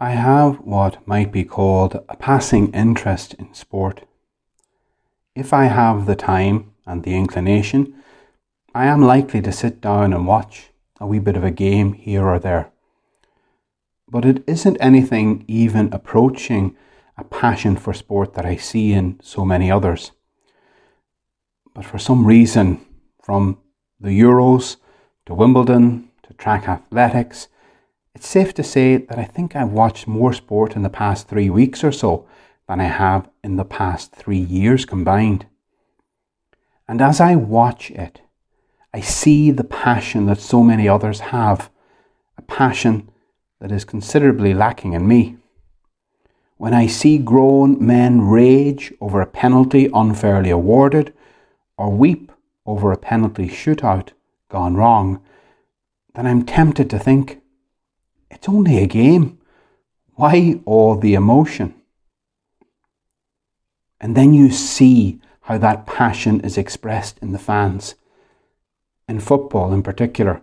I have what might be called a passing interest in sport. If I have the time and the inclination, I am likely to sit down and watch a wee bit of a game here or there. But it isn't anything even approaching a passion for sport that I see in so many others. But for some reason, from the Euros to Wimbledon to track athletics, it's safe to say that I think I've watched more sport in the past three weeks or so than I have in the past three years combined. And as I watch it, I see the passion that so many others have, a passion that is considerably lacking in me. When I see grown men rage over a penalty unfairly awarded, or weep over a penalty shootout gone wrong, then I'm tempted to think, it's only a game. Why all the emotion? And then you see how that passion is expressed in the fans. In football, in particular,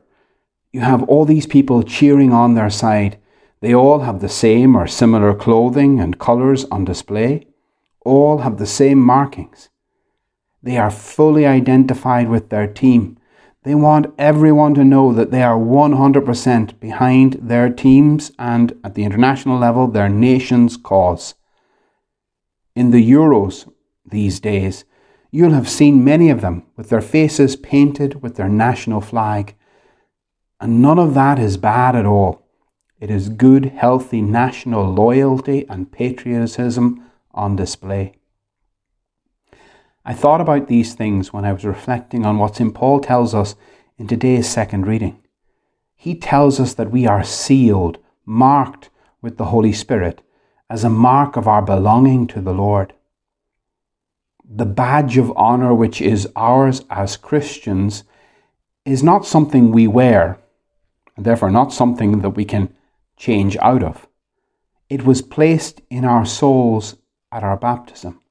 you have all these people cheering on their side. They all have the same or similar clothing and colours on display, all have the same markings. They are fully identified with their team they want everyone to know that they are 100% behind their teams and, at the international level, their nation's cause. In the Euros these days, you'll have seen many of them with their faces painted with their national flag. And none of that is bad at all. It is good, healthy national loyalty and patriotism on display. I thought about these things when I was reflecting on what St. Paul tells us in today's second reading. He tells us that we are sealed, marked with the Holy Spirit as a mark of our belonging to the Lord. The badge of honour which is ours as Christians is not something we wear, and therefore not something that we can change out of. It was placed in our souls at our baptism.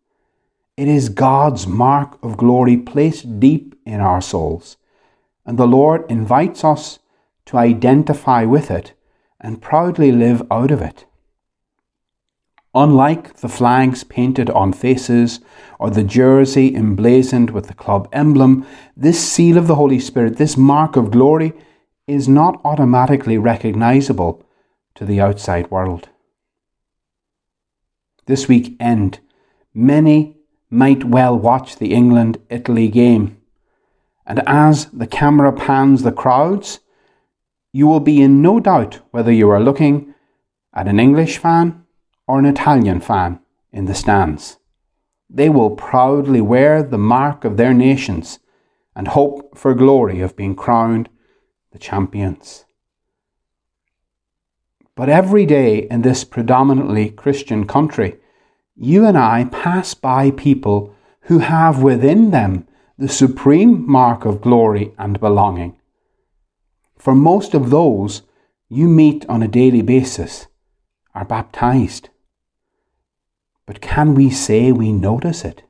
It is God's mark of glory placed deep in our souls, and the Lord invites us to identify with it and proudly live out of it. Unlike the flags painted on faces or the jersey emblazoned with the club emblem, this seal of the Holy Spirit, this mark of glory, is not automatically recognizable to the outside world. This weekend, many might well watch the England Italy game. And as the camera pans the crowds, you will be in no doubt whether you are looking at an English fan or an Italian fan in the stands. They will proudly wear the mark of their nations and hope for glory of being crowned the champions. But every day in this predominantly Christian country, you and I pass by people who have within them the supreme mark of glory and belonging. For most of those you meet on a daily basis are baptized. But can we say we notice it?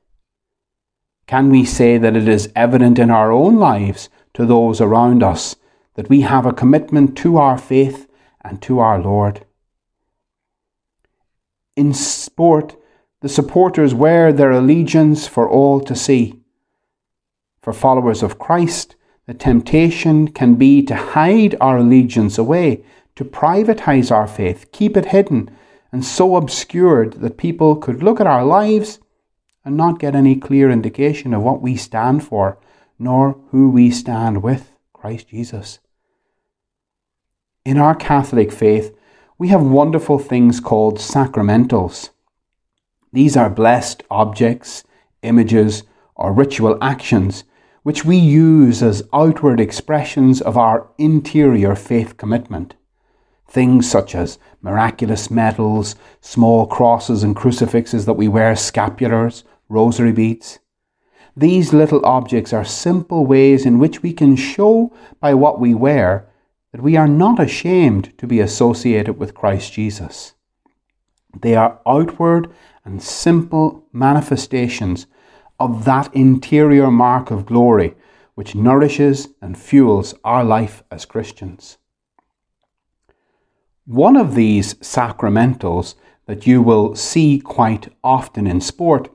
Can we say that it is evident in our own lives to those around us that we have a commitment to our faith and to our Lord? In sport, the supporters wear their allegiance for all to see. For followers of Christ, the temptation can be to hide our allegiance away, to privatize our faith, keep it hidden, and so obscured that people could look at our lives and not get any clear indication of what we stand for, nor who we stand with Christ Jesus. In our Catholic faith, we have wonderful things called sacramentals. These are blessed objects, images, or ritual actions which we use as outward expressions of our interior faith commitment. Things such as miraculous medals, small crosses and crucifixes that we wear, scapulars, rosary beads. These little objects are simple ways in which we can show by what we wear that we are not ashamed to be associated with Christ Jesus. They are outward and simple manifestations of that interior mark of glory which nourishes and fuels our life as Christians. One of these sacramentals that you will see quite often in sport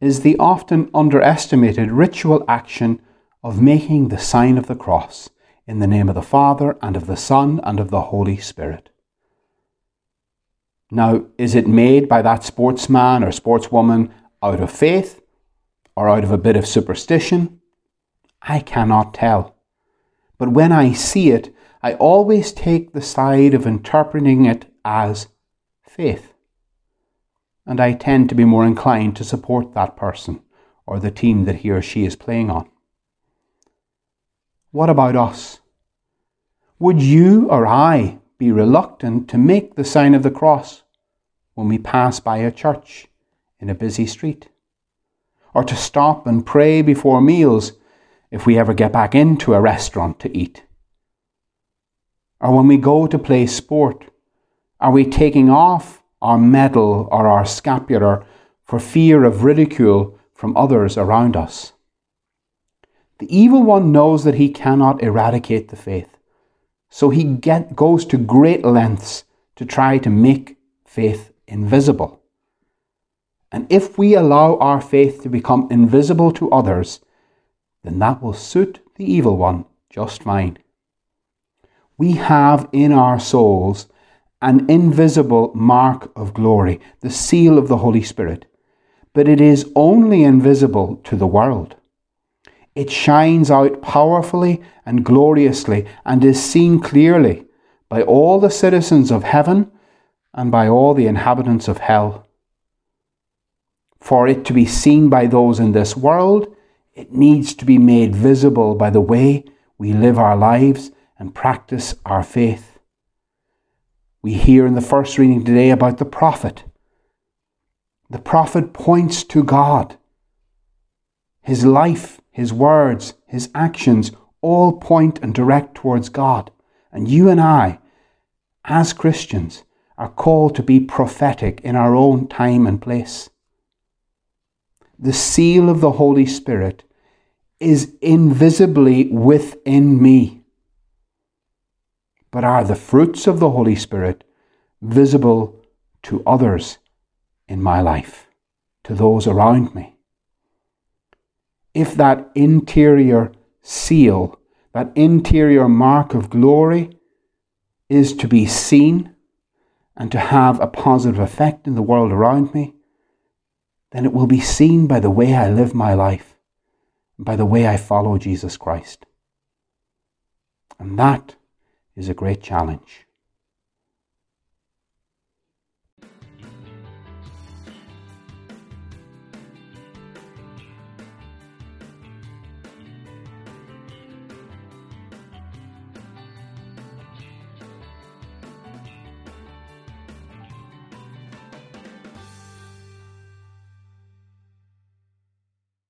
is the often underestimated ritual action of making the sign of the cross in the name of the Father and of the Son and of the Holy Spirit. Now, is it made by that sportsman or sportswoman out of faith or out of a bit of superstition? I cannot tell. But when I see it, I always take the side of interpreting it as faith. And I tend to be more inclined to support that person or the team that he or she is playing on. What about us? Would you or I be reluctant to make the sign of the cross when we pass by a church in a busy street? Or to stop and pray before meals if we ever get back into a restaurant to eat? Or when we go to play sport, are we taking off our medal or our scapular for fear of ridicule from others around us? The evil one knows that he cannot eradicate the faith, so he get, goes to great lengths to try to make faith invisible. And if we allow our faith to become invisible to others, then that will suit the evil one just fine. We have in our souls an invisible mark of glory, the seal of the Holy Spirit, but it is only invisible to the world. It shines out powerfully and gloriously and is seen clearly by all the citizens of heaven and by all the inhabitants of hell. For it to be seen by those in this world, it needs to be made visible by the way we live our lives and practice our faith. We hear in the first reading today about the prophet. The prophet points to God. His life, his words, his actions all point and direct towards God. And you and I, as Christians, are called to be prophetic in our own time and place. The seal of the Holy Spirit is invisibly within me. But are the fruits of the Holy Spirit visible to others in my life, to those around me? If that interior seal, that interior mark of glory, is to be seen, and to have a positive effect in the world around me, then it will be seen by the way I live my life, by the way I follow Jesus Christ. And that is a great challenge.